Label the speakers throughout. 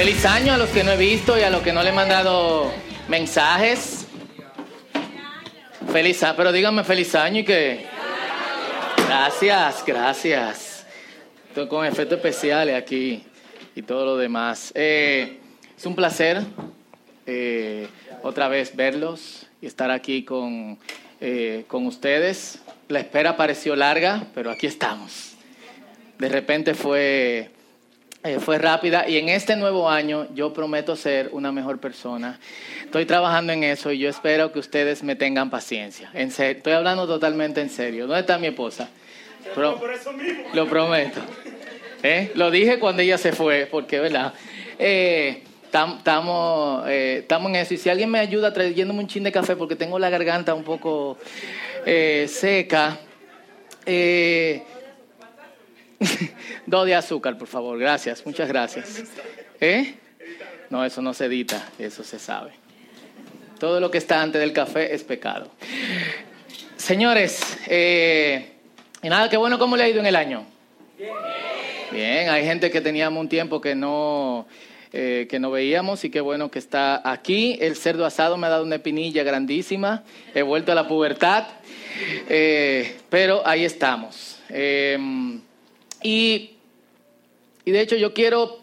Speaker 1: Feliz año a los que no he visto y a los que no le he mandado mensajes. Feliz año, pero díganme feliz año y que... Gracias, gracias. Estoy con efectos especiales aquí y todo lo demás. Eh, es un placer eh, otra vez verlos y estar aquí con, eh, con ustedes. La espera pareció larga, pero aquí estamos. De repente fue eh, fue rápida y en este nuevo año yo prometo ser una mejor persona. Estoy trabajando en eso y yo espero que ustedes me tengan paciencia. En serio, estoy hablando totalmente en serio. ¿Dónde está mi esposa? Lo prometo. ¿Eh? Lo dije cuando ella se fue, porque, ¿verdad? Eh, Estamos eh, en eso. Y si alguien me ayuda trayéndome un chin de café, porque tengo la garganta un poco eh, seca. Eh, Dos de azúcar, por favor. Gracias, muchas gracias. ¿Eh? No, eso no se edita, eso se sabe. Todo lo que está antes del café es pecado. Señores, eh, y nada, qué bueno cómo le ha ido en el año. Bien, hay gente que teníamos un tiempo que no, eh, que no veíamos y qué bueno que está aquí. El cerdo asado me ha dado una espinilla grandísima. He vuelto a la pubertad, eh, pero ahí estamos. Y, de hecho yo quiero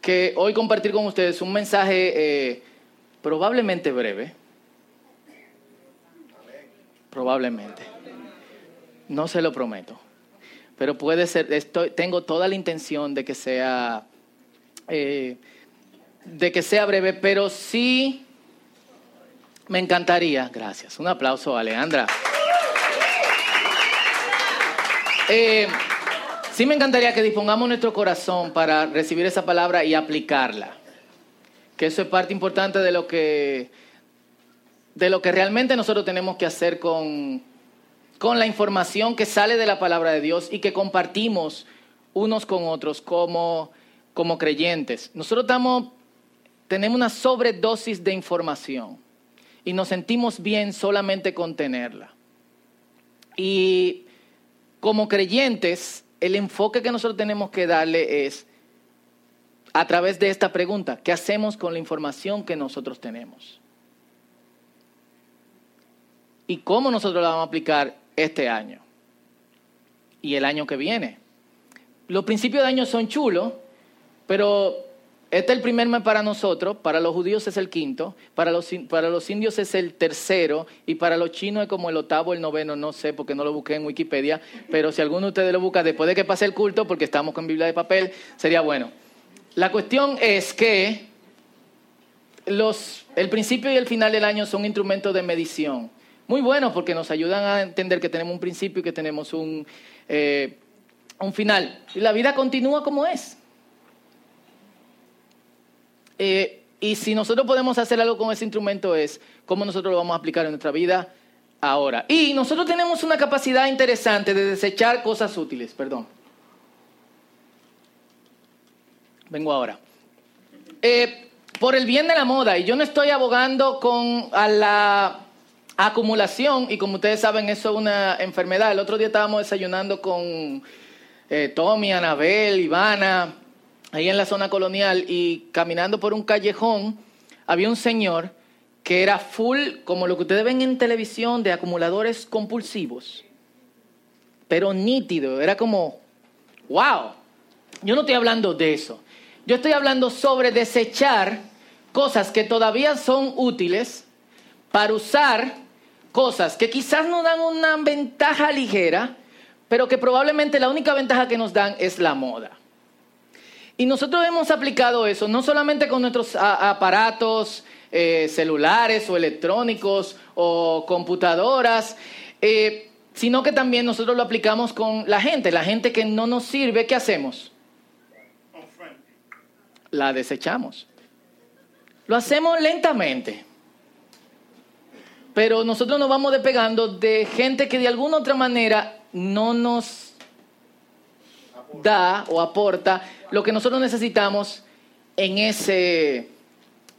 Speaker 1: que hoy compartir con ustedes un mensaje eh, probablemente breve. Probablemente. No se lo prometo. Pero puede ser, estoy, tengo toda la intención de que sea, eh, de que sea breve, pero sí me encantaría, gracias, un aplauso a Alejandra. Eh, Sí me encantaría que dispongamos nuestro corazón para recibir esa palabra y aplicarla. Que eso es parte importante de lo que, de lo que realmente nosotros tenemos que hacer con, con la información que sale de la palabra de Dios y que compartimos unos con otros como, como creyentes. Nosotros estamos, tenemos una sobredosis de información y nos sentimos bien solamente con tenerla. Y como creyentes el enfoque que nosotros tenemos que darle es a través de esta pregunta, ¿qué hacemos con la información que nosotros tenemos? ¿Y cómo nosotros la vamos a aplicar este año? Y el año que viene. Los principios de año son chulos, pero este es el primer mes para nosotros, para los judíos es el quinto, para los, para los indios es el tercero y para los chinos es como el octavo, el noveno, no sé porque no lo busqué en Wikipedia, pero si alguno de ustedes lo busca después de que pase el culto, porque estamos con Biblia de papel, sería bueno. La cuestión es que los, el principio y el final del año son instrumentos de medición. Muy buenos porque nos ayudan a entender que tenemos un principio y que tenemos un, eh, un final. Y la vida continúa como es. Eh, y si nosotros podemos hacer algo con ese instrumento es cómo nosotros lo vamos a aplicar en nuestra vida ahora. Y nosotros tenemos una capacidad interesante de desechar cosas útiles, perdón. Vengo ahora. Eh, por el bien de la moda, y yo no estoy abogando con a la acumulación, y como ustedes saben, eso es una enfermedad. El otro día estábamos desayunando con eh, Tommy, Anabel, Ivana, ahí en la zona colonial y caminando por un callejón, había un señor que era full, como lo que ustedes ven en televisión, de acumuladores compulsivos, pero nítido, era como, wow, yo no estoy hablando de eso, yo estoy hablando sobre desechar cosas que todavía son útiles para usar cosas que quizás nos dan una ventaja ligera, pero que probablemente la única ventaja que nos dan es la moda. Y nosotros hemos aplicado eso no solamente con nuestros aparatos eh, celulares o electrónicos o computadoras, eh, sino que también nosotros lo aplicamos con la gente. La gente que no nos sirve, ¿qué hacemos? La desechamos. Lo hacemos lentamente. Pero nosotros nos vamos despegando de gente que de alguna otra manera no nos da o aporta lo que nosotros necesitamos en ese,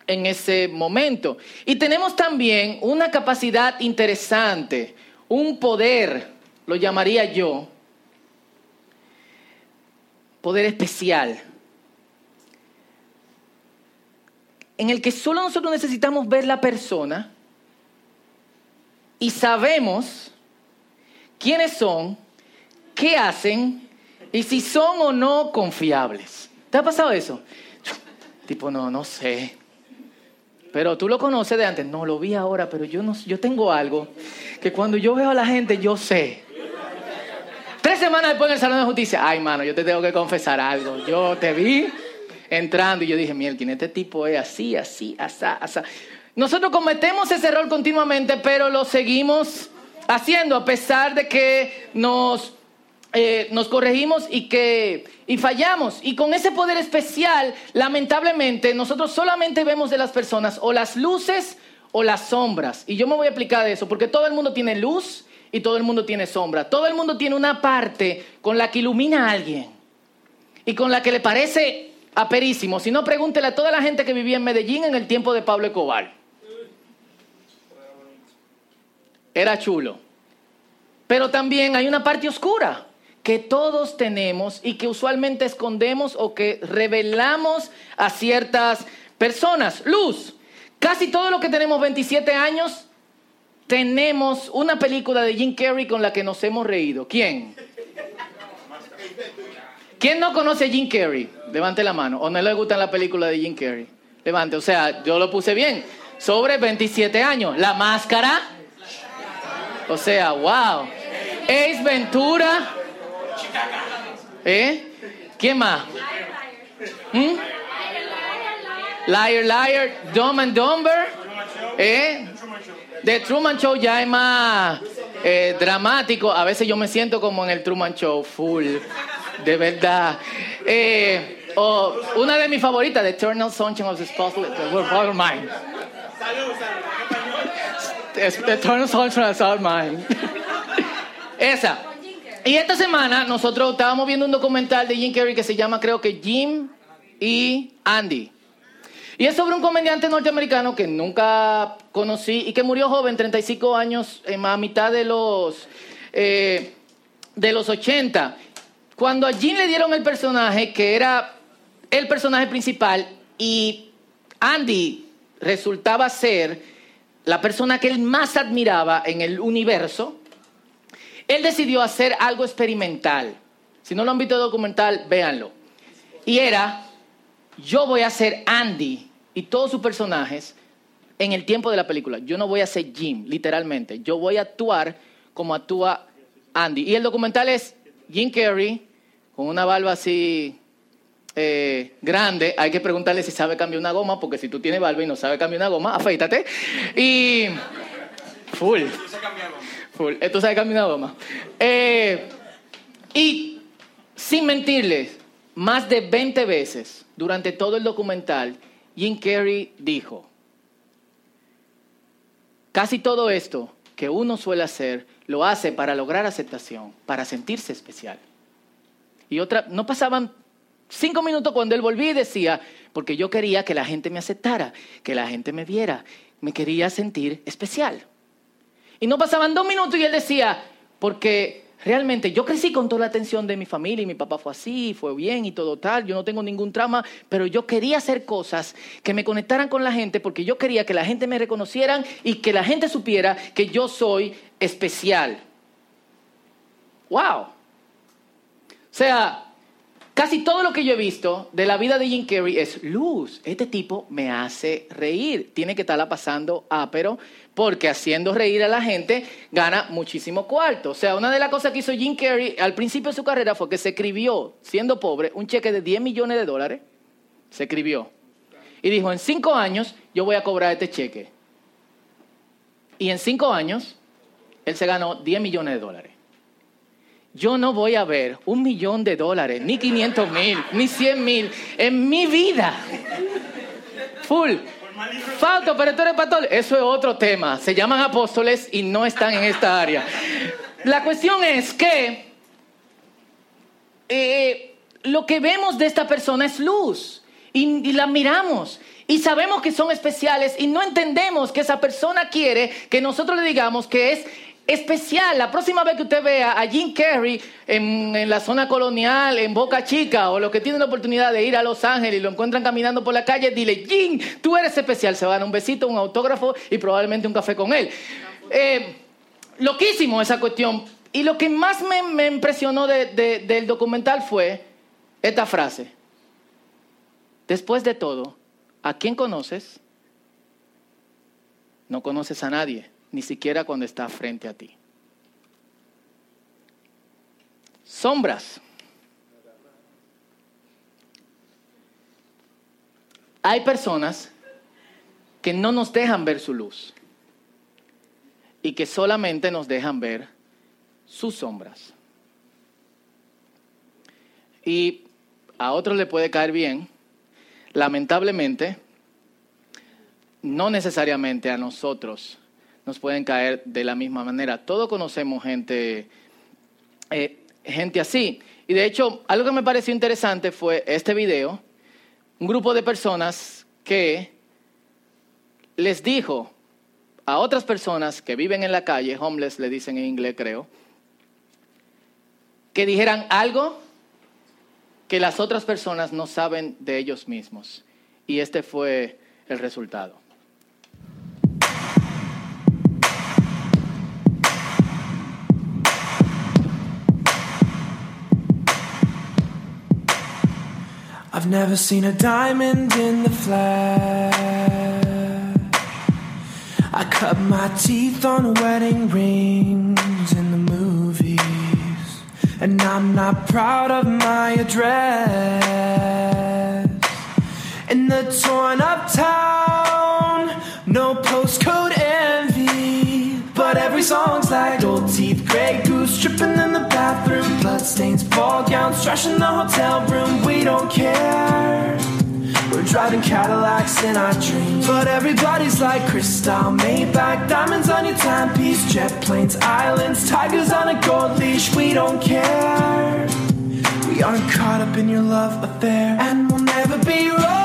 Speaker 1: en ese momento. Y tenemos también una capacidad interesante, un poder, lo llamaría yo, poder especial. en el que solo nosotros necesitamos ver la persona y sabemos quiénes son, qué hacen y si son o no confiables. ¿Te ha pasado eso? Tipo, no, no sé. Pero tú lo conoces de antes. No, lo vi ahora, pero yo, no, yo tengo algo que cuando yo veo a la gente, yo sé. Tres semanas después en el Salón de Justicia, ay, mano, yo te tengo que confesar algo. Yo te vi entrando y yo dije, miel, este tipo es así, así, asá, asá. Nosotros cometemos ese error continuamente, pero lo seguimos haciendo a pesar de que nos, eh, nos corregimos y que y fallamos. Y con ese poder especial, lamentablemente, nosotros solamente vemos de las personas o las luces o las sombras. Y yo me voy a explicar eso, porque todo el mundo tiene luz y todo el mundo tiene sombra. Todo el mundo tiene una parte con la que ilumina a alguien y con la que le parece aperísimo. Si no, pregúntele a toda la gente que vivía en Medellín en el tiempo de Pablo Escobar. Era chulo. Pero también hay una parte oscura que todos tenemos y que usualmente escondemos o que revelamos a ciertas personas. Luz. Casi todo lo que tenemos 27 años tenemos una película de Jim Carrey con la que nos hemos reído. ¿Quién? ¿Quién no conoce a Jim Carrey? Levante la mano. ¿O no le gusta la película de Jim Carrey? Levante. O sea, yo lo puse bien. Sobre 27 años. La máscara. O sea, wow. Ace Ventura. ¿Eh? ¿Quién más? ¿Mm? Liar, liar, Dumb and Dumber. ¿Eh? The Truman Show ya es más eh, dramático. A veces yo me siento como en el Truman Show, full. De verdad. Eh, una de mis favoritas, The Eternal Sunshine of the Spotless Mind. Eternal Sunshine of the Mind. Esa. Y esta semana nosotros estábamos viendo un documental de Jim Carrey que se llama, creo que Jim y Andy. Y es sobre un comediante norteamericano que nunca conocí y que murió joven, 35 años, a mitad de los, eh, de los 80. Cuando a Jim le dieron el personaje, que era el personaje principal, y Andy resultaba ser la persona que él más admiraba en el universo, él decidió hacer algo experimental. Si no lo han visto documental, véanlo. Y era, yo voy a ser Andy y todos sus personajes en el tiempo de la película. Yo no voy a ser Jim, literalmente. Yo voy a actuar como actúa Andy. Y el documental es Jim Carrey con una barba así eh, grande. Hay que preguntarle si sabe cambiar una goma, porque si tú tienes barba y no sabes cambiar una goma, afeítate. Y full. Esto cambiar una goma. Eh, y sin mentirles, más de 20 veces durante todo el documental, Jim Carrey dijo, casi todo esto que uno suele hacer, lo hace para lograr aceptación, para sentirse especial. Y otra, no pasaban cinco minutos cuando él volvía y decía, porque yo quería que la gente me aceptara, que la gente me viera, me quería sentir especial. Y no pasaban dos minutos y él decía, porque realmente yo crecí con toda la atención de mi familia y mi papá fue así, fue bien y todo tal, yo no tengo ningún trauma, pero yo quería hacer cosas que me conectaran con la gente porque yo quería que la gente me reconocieran y que la gente supiera que yo soy especial. ¡Wow! O sea, Casi todo lo que yo he visto de la vida de Jim Carrey es luz. Este tipo me hace reír. Tiene que estarla pasando ápero porque haciendo reír a la gente gana muchísimo cuarto. O sea, una de las cosas que hizo Jim Carrey al principio de su carrera fue que se escribió, siendo pobre, un cheque de 10 millones de dólares. Se escribió. Y dijo, en cinco años yo voy a cobrar este cheque. Y en cinco años él se ganó 10 millones de dólares yo no voy a ver un millón de dólares, ni 500 mil, ni 100 mil en mi vida. Full. Falto, pero tú eres pastor. Eso es otro tema. Se llaman apóstoles y no están en esta área. La cuestión es que eh, lo que vemos de esta persona es luz y la miramos y sabemos que son especiales y no entendemos que esa persona quiere que nosotros le digamos que es especial. La próxima vez que usted vea a Jim Carrey en, la zona colonial, en Boca Chica, o los que tienen la oportunidad de ir a Los Ángeles y lo encuentran caminando por la calle, dile, Jim, tú eres especial. Se va a un besito, un autógrafo y probablemente un café con él. Eh, loquísimo esa cuestión. Y lo que más me, impresionó del documental fue esta frase. Después de todo, ¿a quién conoces? No conoces a nadie ni siquiera cuando está frente a ti. Sombras. Hay personas que no nos dejan ver su luz y que solamente nos dejan ver sus sombras. Y a otros le puede caer bien, lamentablemente, no necesariamente a nosotros nos pueden caer de la misma manera. Todos conocemos gente, eh, gente así. Y de hecho, algo que me pareció interesante fue este video, un grupo de personas que les dijo a otras personas que viven en la calle, homeless le dicen en inglés creo, que dijeran algo que las otras personas no saben de ellos mismos. Y este fue el resultado. I've never seen a diamond in the flesh. I cut my teeth on wedding rings in the movies. And I'm not proud of my address. In the torn up town, no every song's like old teeth, gray goose tripping in the bathroom, bloodstains, ball gowns, trash in the hotel room. We don't care. We're driving Cadillacs in our dreams. But everybody's like crystal, Maybach, diamonds on your timepiece, jet planes, islands, tigers on a gold leash. We don't care. We aren't caught up in your love affair, and we'll never be royal.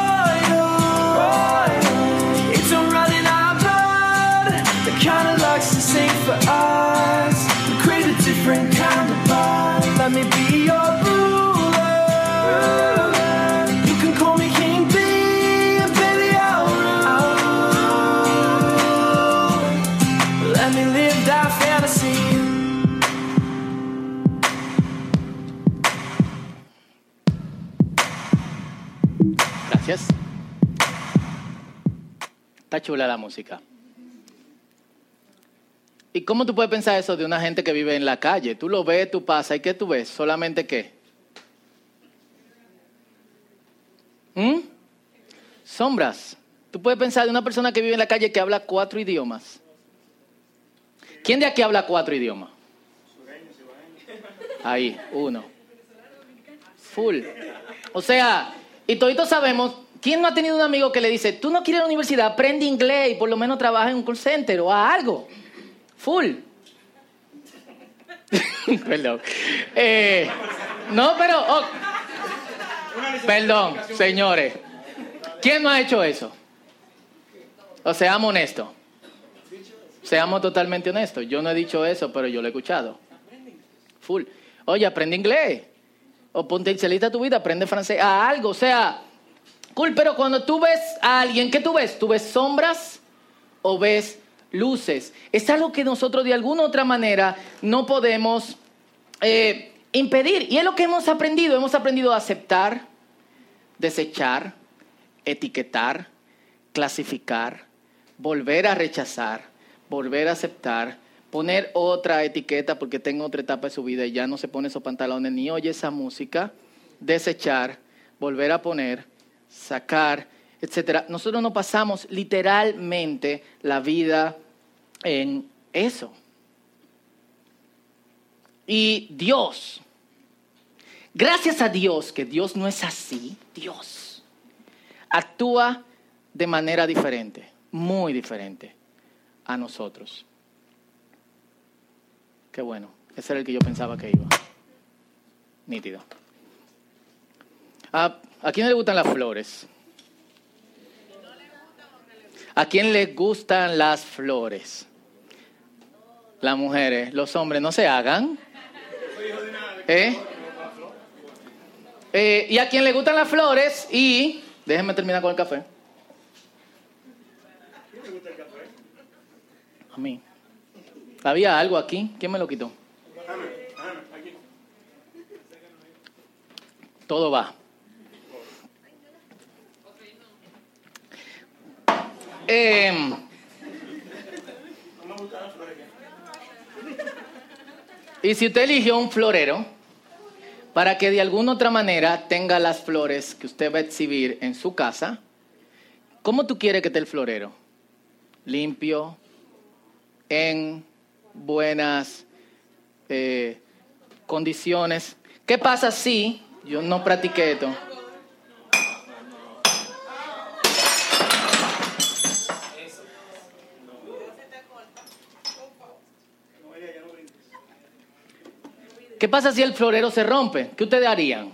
Speaker 1: Está chula la música. ¿Y cómo tú puedes pensar eso de una gente que vive en la calle? Tú lo ves, tú pasas, ¿y qué tú ves? ¿Solamente qué? ¿Mm? Sombras. Tú puedes pensar de una persona que vive en la calle que habla cuatro idiomas. ¿Quién de aquí habla cuatro idiomas? Ahí, uno. Full. O sea, y toditos sabemos, ¿quién no ha tenido un amigo que le dice, tú no quieres la universidad, aprende inglés y por lo menos trabaja en un call center o a algo? Full. Perdón. Eh, no, pero... oh, perdón, señores. ¿Quién no ha hecho eso? O seamos honestos. Seamos totalmente honestos. Yo no he dicho eso, pero yo lo he escuchado. Full. Oye, aprende inglés. O potencializa tu vida, aprende francés. A algo. O sea, cool. Pero cuando tú ves a alguien, ¿qué tú ves? ¿Tú ves sombras o ves luces? Es algo que nosotros de alguna u otra manera no podemos eh, impedir. Y es lo que hemos aprendido. Hemos aprendido a aceptar, desechar, etiquetar, clasificar, volver a rechazar, volver a aceptar, poner otra etiqueta porque tengo otra etapa de su vida y ya no se pone esos pantalones ni oye esa música, desechar, volver a poner, sacar, etcétera. Nosotros no pasamos literalmente la vida en eso. Y Dios, gracias a Dios, que Dios no es así, Dios actúa de manera diferente, muy diferente a nosotros. Qué bueno, ese era el que yo pensaba que iba. Nítido. ¿A, ¿a quién le gustan las flores? ¿A quién le gustan las flores? Las mujeres, los hombres, no se hagan. ¿Eh? Eh, y a quien le gustan las flores y... Déjenme terminar con el café. A mí. Había algo aquí. ¿Quién me lo quitó? Todo va. Eh, y si usted eligió un florero para que de alguna otra manera tenga las flores que usted va a exhibir en su casa, ¿cómo tú quieres que esté el florero? Limpio, en buenas eh, condiciones. ¿Qué pasa si yo no practiqué esto? ¿Qué pasa si el florero se rompe? ¿Qué ustedes harían?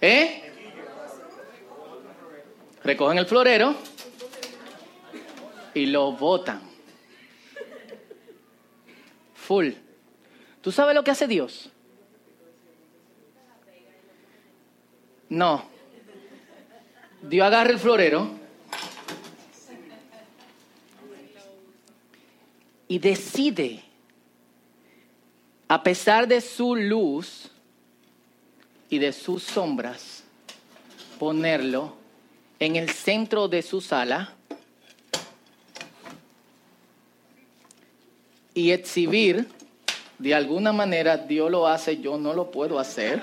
Speaker 1: ¿Eh? Recogen el florero y lo botan. Full. ¿Tú sabes lo que hace Dios? No. Dios agarra el florero y decide a pesar de su luz y de sus sombras, ponerlo en el centro de su sala y exhibir, de alguna manera Dios lo hace, yo no lo puedo hacer.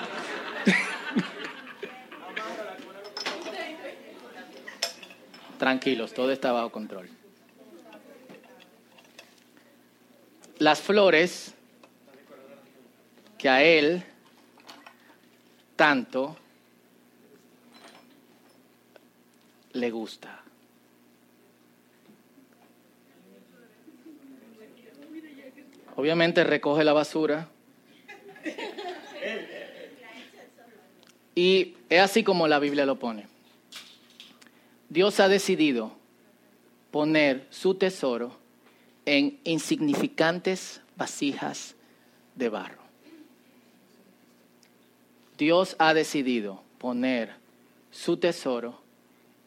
Speaker 1: Tranquilos, todo está bajo control. Las flores que a Él tanto le gusta. Obviamente recoge la basura. Y es así como la Biblia lo pone. Dios ha decidido poner su tesoro en insignificantes vasijas de barro. Dios ha decidido poner su tesoro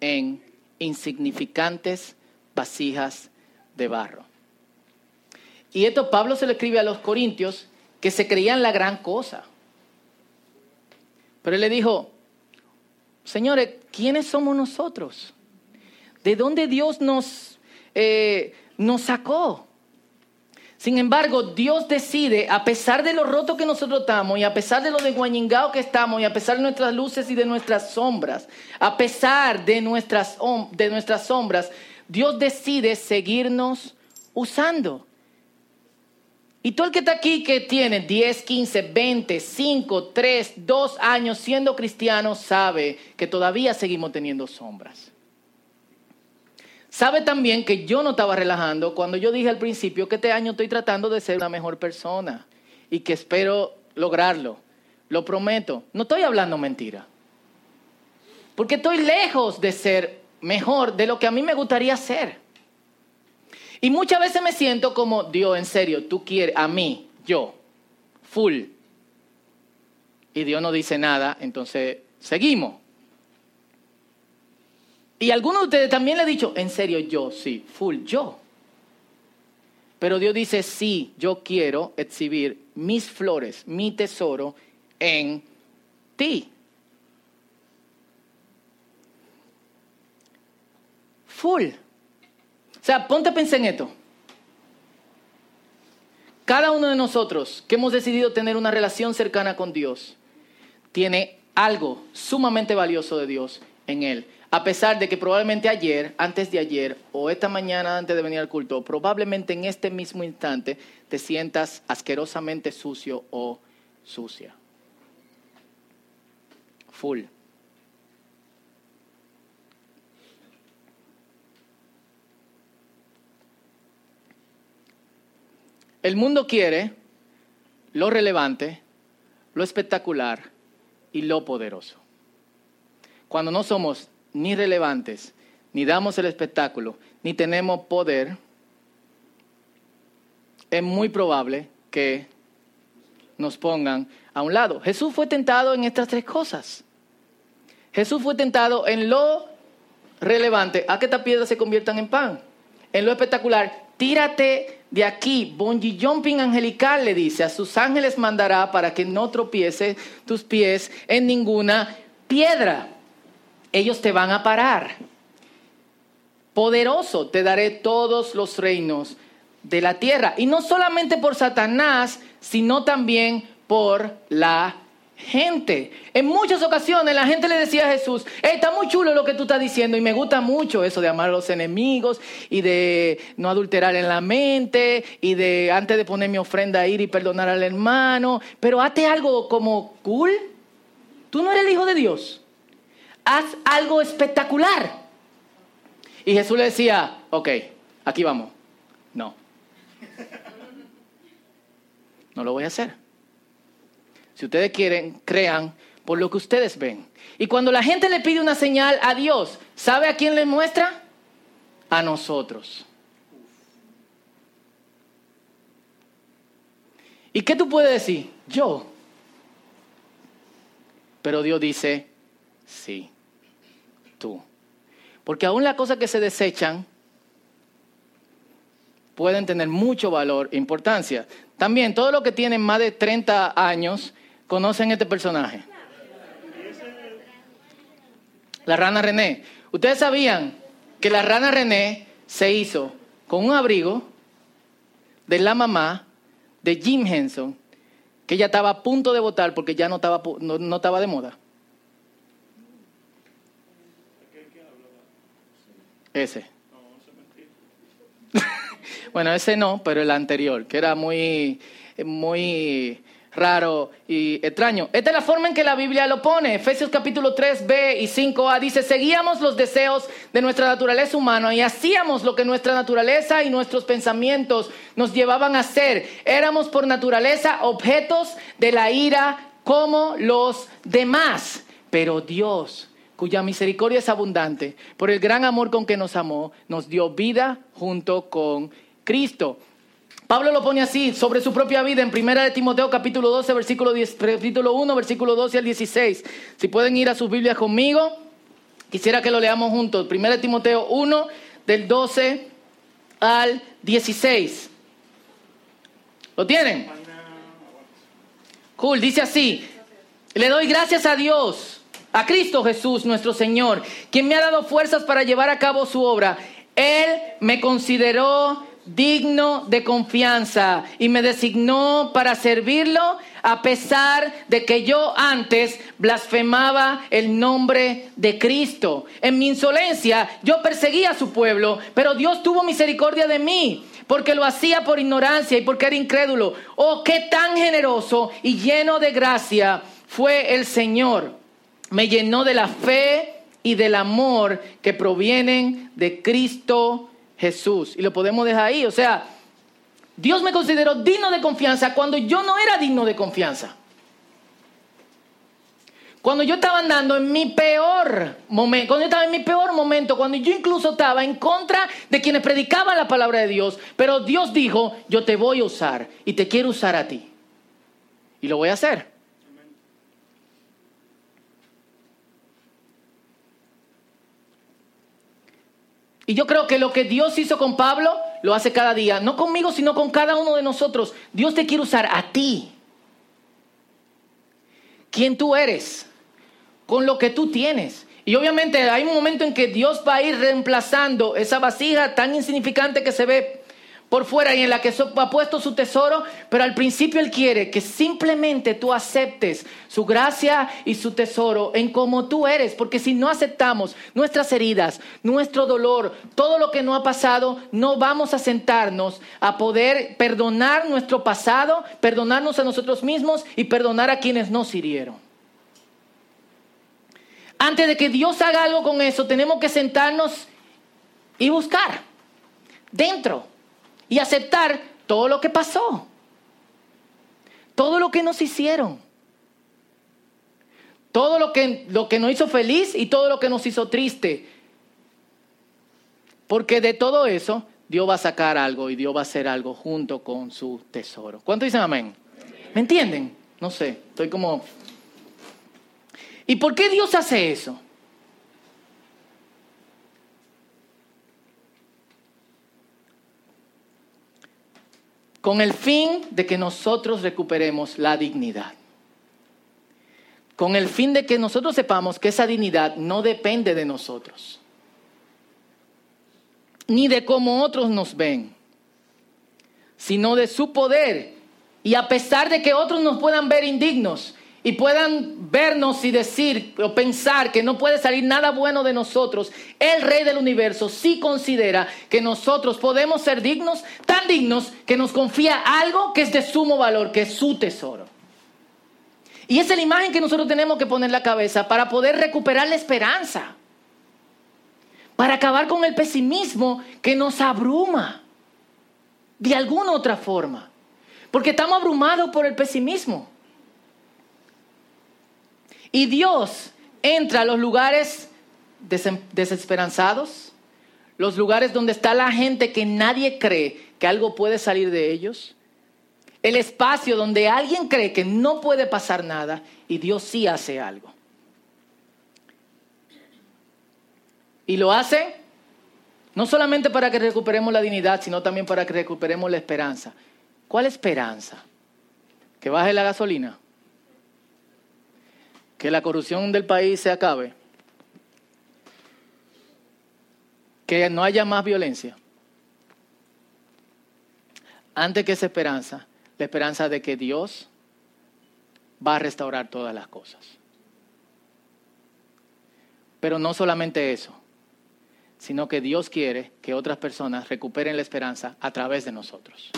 Speaker 1: en insignificantes vasijas de barro. Y esto Pablo se lo escribe a los corintios que se creían la gran cosa. Pero él le dijo, señores, ¿quiénes somos nosotros? ¿De dónde Dios nos, eh, nos sacó? Sin embargo, Dios decide, a pesar de lo roto que nosotros estamos y a pesar de lo desguañingado que estamos y a pesar de nuestras luces y de nuestras sombras, a pesar de nuestras, de nuestras sombras, Dios decide seguirnos usando. Y todo el que está aquí que tiene 10, 15, 20, 5, 3, 2 años siendo cristiano sabe que todavía seguimos teniendo sombras. Sabe también que yo no estaba relajando cuando yo dije al principio que este año estoy tratando de ser una mejor persona y que espero lograrlo. Lo prometo. No estoy hablando mentira. Porque estoy lejos de ser mejor de lo que a mí me gustaría ser. Y muchas veces me siento como, Dios, en serio, tú quieres a mí, yo, full. Y Dios no dice nada, entonces seguimos. Y algunos de ustedes también le he dicho, en serio, yo, sí, full, yo. Pero Dios dice, sí, yo quiero exhibir mis flores, mi tesoro en ti. Full. O sea, ponte a pensar en esto. Cada uno de nosotros que hemos decidido tener una relación cercana con Dios, tiene algo sumamente valioso de Dios en él. A pesar de que probablemente ayer, antes de ayer, o esta mañana antes de venir al culto, probablemente en este mismo instante te sientas asquerosamente sucio o sucia. Full. El mundo quiere lo relevante, lo espectacular y lo poderoso. Cuando no somos ni relevantes, ni damos el espectáculo, ni tenemos poder, es muy probable que nos pongan a un lado. Jesús fue tentado en estas tres cosas. Jesús fue tentado en lo relevante, a que estas piedras se conviertan en pan. En lo espectacular, tírate de aquí, bungee jumping angelical, le dice, a sus ángeles mandará para que no tropiece tus pies en ninguna piedra. Ellos te van a parar. Poderoso te daré todos los reinos de la tierra. Y no solamente por Satanás, sino también por la gente. En muchas ocasiones la gente le decía a Jesús, está muy chulo lo que tú estás diciendo y me gusta mucho eso de amar a los enemigos y de no adulterar en la mente y de antes de poner mi ofrenda ir y perdonar al hermano, pero hazte algo como cool. Tú no eres el hijo de Dios. Haz algo espectacular. Y Jesús le decía, ok, aquí vamos. No. No lo voy a hacer. Si ustedes quieren, crean por lo que ustedes ven. Y cuando la gente le pide una señal a Dios, ¿sabe a quién le muestra? A nosotros. ¿Y qué tú puedes decir? Yo. Pero Dios dice, sí, tú. Porque aún las cosas que se desechan pueden tener mucho valor e importancia. También, todos los que tienen más de 30 años conocen este personaje. La rana René. Ustedes sabían que la rana René se hizo con un abrigo de la mamá de Jim Henson, que ella estaba a punto de votar porque ya no estaba, no, estaba de moda. Ese. bueno, ese no, pero el anterior, que era muy, muy raro y extraño. Esta es la forma en que la Biblia lo pone. Efesios capítulo 3, B y 5a dice, seguíamos los deseos de nuestra naturaleza humana y hacíamos lo que nuestra naturaleza y nuestros pensamientos nos llevaban a hacer. Éramos por naturaleza objetos de la ira como los demás. Pero Dios, cuya misericordia es abundante, por el gran amor con que nos amó, nos dio vida junto con Cristo. Pablo lo pone así sobre su propia vida en Primera de Timoteo capítulo 12, versículo, 10, capítulo 1, versículo 12 al 16. Si pueden ir a sus Biblias conmigo, quisiera que lo leamos juntos. Primera de Timoteo 1, del 12 al 16. ¿Lo tienen? Cool, dice así. Le doy gracias a Dios, a Cristo Jesús, nuestro Señor, quien me ha dado fuerzas para llevar a cabo su obra. Él me consideró digno de confianza y me designó para servirlo a pesar de que yo antes blasfemaba el nombre de Cristo. En mi insolencia yo perseguía a su pueblo, pero Dios tuvo misericordia de mí porque lo hacía por ignorancia y porque era incrédulo. Oh, qué tan generoso y lleno de gracia fue el Señor. Me llenó de la fe y del amor que provienen de Cristo Jesús. Y lo podemos dejar ahí. O sea, Dios me consideró digno de confianza cuando yo no era digno de confianza. Cuando yo estaba andando en mi peor momento, cuando yo estaba en mi peor momento, cuando yo incluso estaba en contra de quienes predicaban la palabra de Dios, pero Dios dijo, yo te voy a usar y te quiero usar a ti. Y lo voy a hacer. Y yo creo que lo que Dios hizo con Pablo lo hace cada día, no conmigo, sino con cada uno de nosotros. Dios te quiere usar a ti. ¿Quién tú eres? Con lo que tú tienes. Y obviamente hay un momento en que Dios va a ir reemplazando esa vasija tan insignificante que se ve por fuera y en la que ha puesto su tesoro, pero al principio Él quiere que simplemente tú aceptes su gracia y su tesoro en como tú eres, porque si no aceptamos nuestras heridas, nuestro dolor, todo lo que no ha pasado, no vamos a sentarnos a poder perdonar nuestro pasado, perdonarnos a nosotros mismos y perdonar a quienes nos hirieron. Antes de que Dios haga algo con eso, tenemos que sentarnos y buscar dentro y aceptar todo lo que pasó, todo lo que nos hicieron, todo lo que, lo que nos hizo feliz y todo lo que nos hizo triste. Porque de todo eso Dios va a sacar algo y Dios va a hacer algo junto con su tesoro. ¿Cuánto dicen amén? ¿Me entienden? No sé, estoy como... ¿Y por qué Dios hace eso? Con el fin de que nosotros recuperemos la dignidad. Con el fin de que nosotros sepamos que esa dignidad no depende de nosotros, ni de cómo otros nos ven, sino de su poder. Y a pesar de que otros nos puedan ver indignos, y puedan vernos y decir o pensar que no puede salir nada bueno de nosotros, el Rey del universo sí considera que nosotros podemos ser dignos, tan dignos que nos confía algo que es de sumo valor, que es su tesoro. Y esa es la imagen que nosotros tenemos que poner en la cabeza para poder recuperar la esperanza, para acabar con el pesimismo que nos abruma de alguna otra forma, porque estamos abrumados por el pesimismo. Y Dios entra a los lugares desesperanzados, los lugares donde está la gente que nadie cree que algo puede salir de ellos, el espacio donde alguien cree que no puede pasar nada y Dios sí hace algo. Y lo hace no solamente para que recuperemos la dignidad, sino también para que recuperemos la esperanza. ¿Cuál esperanza? ¿Que baje la gasolina? Que la corrupción del país se acabe, que no haya más violencia. Antes que esa esperanza, la esperanza de que Dios va a restaurar todas las cosas. Pero no solamente eso, sino que Dios quiere que otras personas recuperen la esperanza a través de nosotros.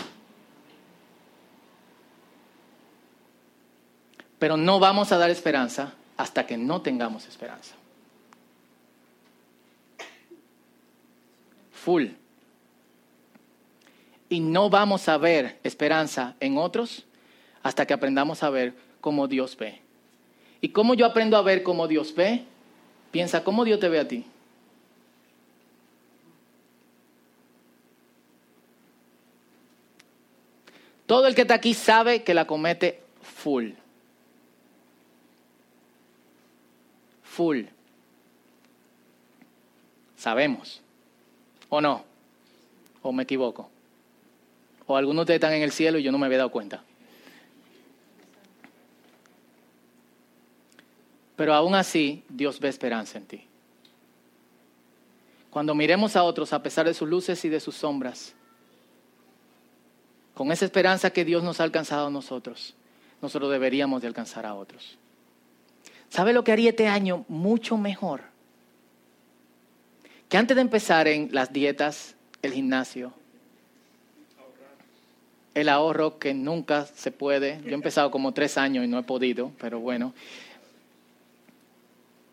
Speaker 1: Pero no vamos a dar esperanza hasta que no tengamos esperanza. Full. Y no vamos a ver esperanza en otros hasta que aprendamos a ver cómo Dios ve. ¿Y cómo yo aprendo a ver cómo Dios ve? Piensa cómo Dios te ve a ti. Todo el que está aquí sabe que la comete full. Full. Sabemos. ¿O no? ¿O me equivoco? ¿O algunos de están en el cielo y yo no me había dado cuenta? Pero aún así, Dios ve esperanza en ti. Cuando miremos a otros, a pesar de sus luces y de sus sombras, con esa esperanza que Dios nos ha alcanzado a nosotros, nosotros deberíamos de alcanzar a otros. ¿Sabe lo que haría este año mucho mejor? Que antes de empezar en las dietas, el gimnasio, el ahorro que nunca se puede. Yo he empezado como tres años y no he podido, pero bueno.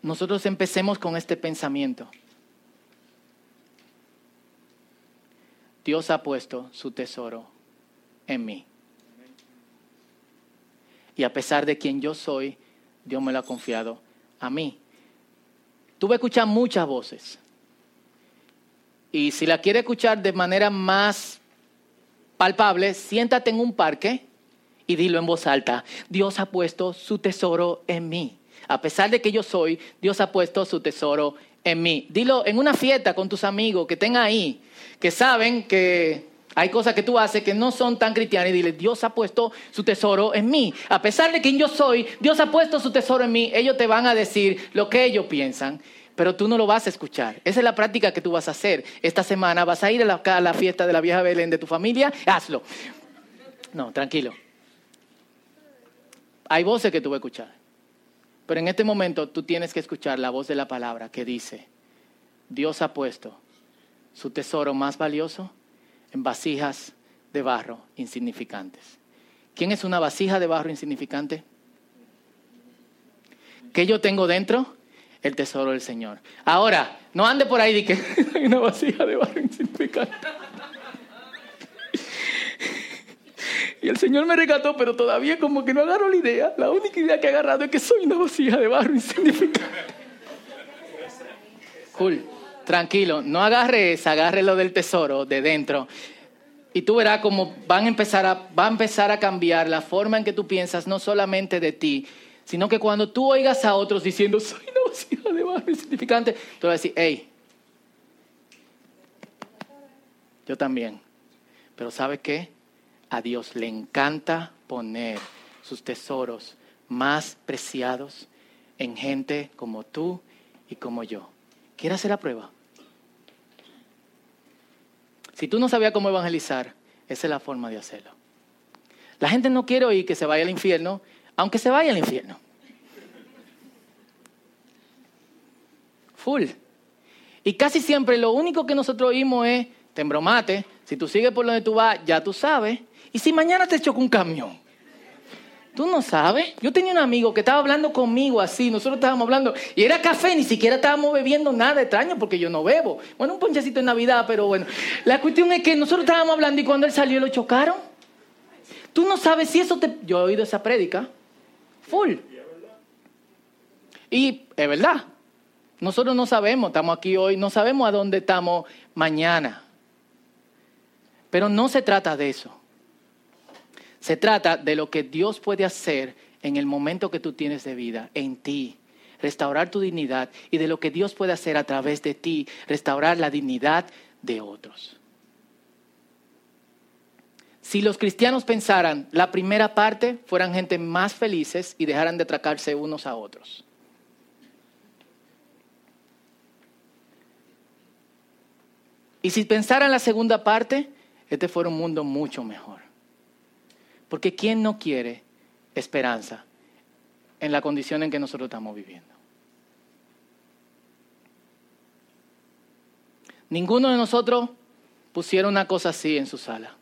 Speaker 1: Nosotros empecemos con este pensamiento. Dios ha puesto su tesoro en mí. Y a pesar de quien yo soy, Dios me lo ha confiado a mí. Tú vas a escuchar muchas voces. Y si la quieres escuchar de manera más palpable, siéntate en un parque y dilo en voz alta. Dios ha puesto su tesoro en mí. A pesar de que yo soy, Dios ha puesto su tesoro en mí. Dilo en una fiesta con tus amigos que estén ahí, que saben que hay cosas que tú haces que no son tan cristianas y dile, Dios ha puesto su tesoro en mí. A pesar de quien yo soy, Dios ha puesto su tesoro en mí. Ellos te van a decir lo que ellos piensan, pero tú no lo vas a escuchar. Esa es la práctica que tú vas a hacer. Esta semana vas a ir a la fiesta de la vieja Belén de tu familia, hazlo. No, tranquilo. Hay voces que tú vas a escuchar. Pero en este momento tú tienes que escuchar la voz de la palabra que dice, Dios ha puesto su tesoro más valioso en vasijas de barro insignificantes. ¿Quién es una vasija de barro insignificante? ¿Qué yo tengo dentro? El tesoro del Señor. Ahora, no ande por ahí y que hay una vasija de barro insignificante. Y el Señor me recató, pero todavía como que no agarro la idea. La única idea que he agarrado es que soy una vasija de barro insignificante. Cool. Tranquilo, no agarre esa, agarre lo del tesoro de dentro. Y tú verás cómo van a empezar a, va a empezar a cambiar la forma en que tú piensas, no solamente de ti, sino que cuando tú oigas a otros diciendo, soy una vasija de barro insignificante, tú vas a decir, hey, yo también. Pero ¿sabe qué? A Dios le encanta poner sus tesoros más preciados en gente como tú y como yo. ¿Quieres hacer la prueba? Si tú no sabías cómo evangelizar, esa es la forma de hacerlo. La gente no quiere oír que se vaya al infierno, aunque se vaya al infierno. Full. Y casi siempre lo único que nosotros oímos es, te embromate, si tú sigues por donde tú vas, ya tú sabes. Y si mañana te choca un camión, Tú no sabes. Yo tenía un amigo que estaba hablando conmigo así, nosotros estábamos hablando, y era café, ni siquiera estábamos bebiendo nada extraño porque yo no bebo. Bueno, un ponchecito en Navidad, pero bueno. La cuestión es que nosotros estábamos hablando y cuando él salió lo chocaron. Tú no sabes si eso te... Yo he oído esa prédica. Full. Y es verdad. Nosotros no sabemos, estamos aquí hoy, no sabemos a dónde estamos mañana. Pero no se trata de eso. Se trata de lo que Dios puede hacer en el momento que tú tienes de vida, en ti, restaurar tu dignidad y de lo que Dios puede hacer a través de ti, restaurar la dignidad de otros. Si los cristianos pensaran la primera parte, fueran gente más felices y dejaran de atracarse unos a otros. Y si pensaran la segunda parte, este fuera un mundo mucho mejor. Porque ¿quién no quiere esperanza en la condición en que nosotros estamos viviendo? Ninguno de nosotros pusiera una cosa así en su sala.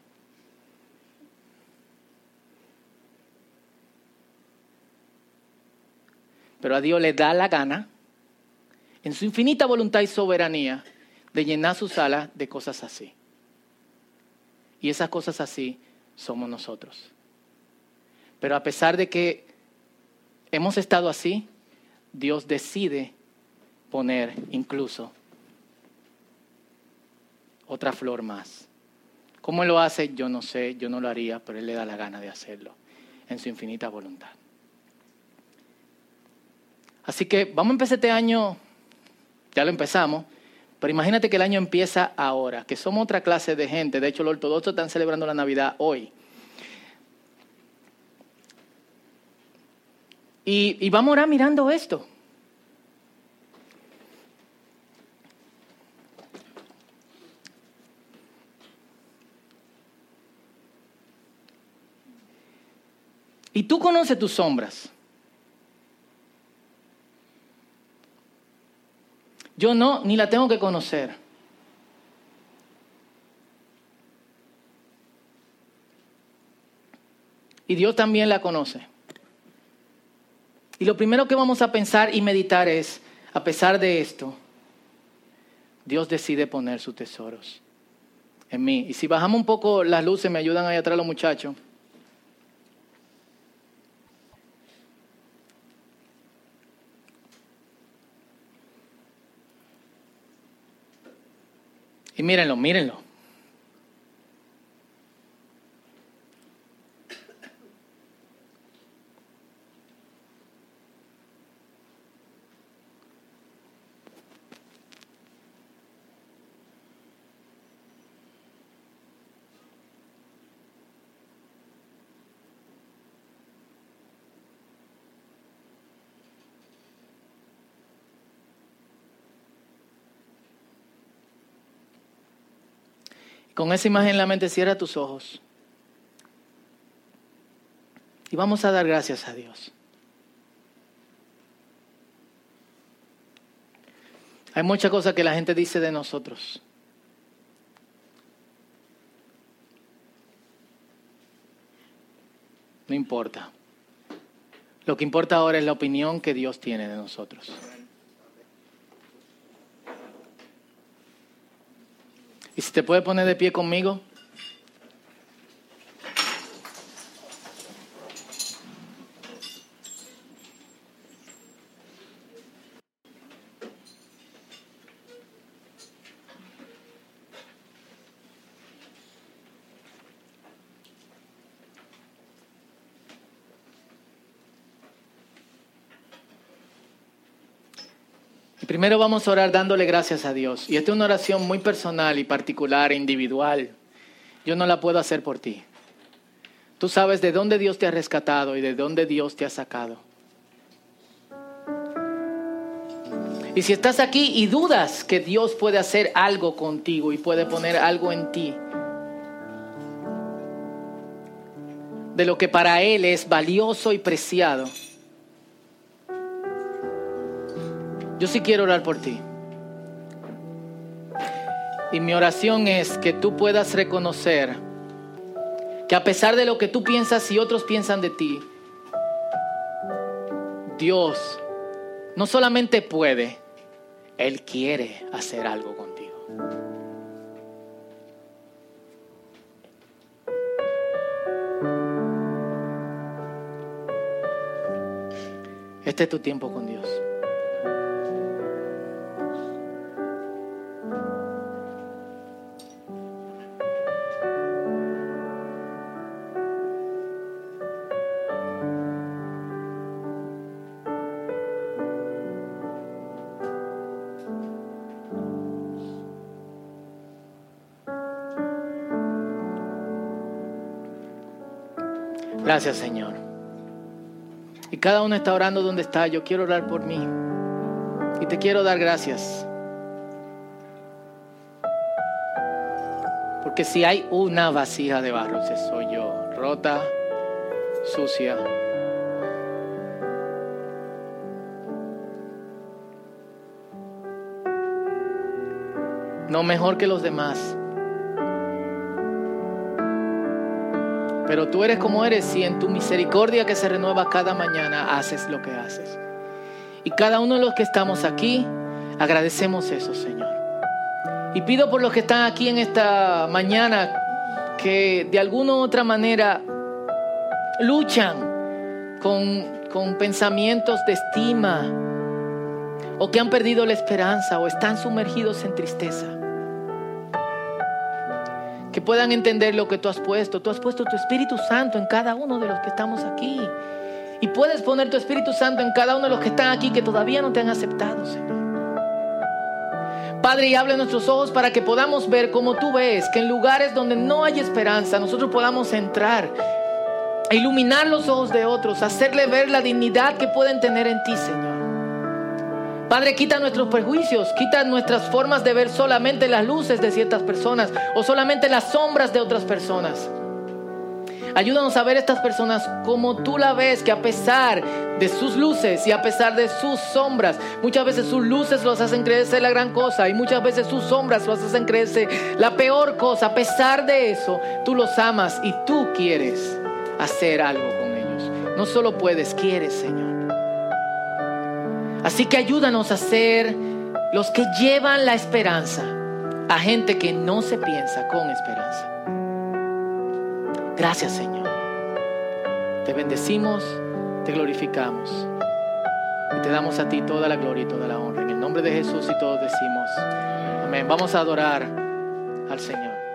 Speaker 1: Pero a Dios le da la gana, en su infinita voluntad y soberanía, de llenar su sala de cosas así. Y esas cosas así somos nosotros. Pero a pesar de que hemos estado así, Dios decide poner incluso otra flor más. ¿Cómo lo hace? Yo no sé, yo no lo haría, pero Él le da la gana de hacerlo en su infinita voluntad. Así que vamos a empezar este año, ya lo empezamos, pero imagínate que el año empieza ahora, que somos otra clase de gente. De hecho, los ortodoxos están celebrando la Navidad hoy. Y, vamos a mirando esto. Y tú conoces tus sombras. Yo no, ni la tengo que conocer. Y Dios también la conoce. Y lo primero que vamos a pensar y meditar es, a pesar de esto, Dios decide poner sus tesoros en mí. Y si bajamos un poco las luces, me ayudan ahí atrás los muchachos. Y mírenlo, mírenlo. Con esa imagen en la mente, cierra tus ojos. Y vamos a dar gracias a Dios. Hay muchas cosas que la gente dice de nosotros. No importa. Lo que importa ahora es la opinión que Dios tiene de nosotros. ¿Y si te puede poner de pie conmigo? Primero vamos a orar dándole gracias a Dios. Y esta es una oración muy personal y particular individual. Yo no la puedo hacer por ti. Tú sabes de dónde Dios te ha rescatado y de dónde Dios te ha sacado. Y si estás aquí y dudas que Dios puede hacer algo contigo y puede poner algo en ti, de lo que para Él es valioso y preciado, yo sí quiero orar por ti. Y mi oración es que tú puedas reconocer que a pesar de lo que tú piensas y otros piensan de ti, Dios no solamente puede, Él quiere hacer algo contigo. Este es tu tiempo con Dios. Gracias, Señor. Y cada uno está orando donde está. Yo quiero orar por mí. Y te quiero dar gracias. Porque si hay una vasija de barro, ese soy yo. Rota, sucia. No mejor que los demás. Pero tú eres como eres y en tu misericordia que se renueva cada mañana haces lo que haces. Y cada uno de los que estamos aquí, agradecemos eso, Señor. Y pido por los que están aquí en esta mañana que de alguna u otra manera luchan con, con pensamientos de estima o que han perdido la esperanza o están sumergidos en tristeza que puedan entender lo que tú has puesto. Tú has puesto tu Espíritu Santo en cada uno de los que estamos aquí. Y puedes poner tu Espíritu Santo en cada uno de los que están aquí que todavía no te han aceptado, Señor. Padre, y abre nuestros ojos para que podamos ver como tú ves, que en lugares donde no hay esperanza, nosotros podamos entrar, e iluminar los ojos de otros, hacerle ver la dignidad que pueden tener en ti, Señor. Padre, quita nuestros prejuicios, quita nuestras formas de ver solamente las luces de ciertas personas o solamente las sombras de otras personas. Ayúdanos a ver estas personas como tú la ves, que a pesar de sus luces y a pesar de sus sombras, muchas veces sus luces los hacen creerse la gran cosa y muchas veces sus sombras los hacen creerse la peor cosa. A pesar de eso, tú los amas y tú quieres hacer algo con ellos. No solo puedes, quieres, Señor. Así que ayúdanos a ser los que llevan la esperanza a gente que no se piensa con esperanza. Gracias Señor. Te bendecimos, te glorificamos y te damos a ti toda la gloria y toda la honra. En el nombre de Jesús y todos decimos, amén. Vamos a adorar al Señor.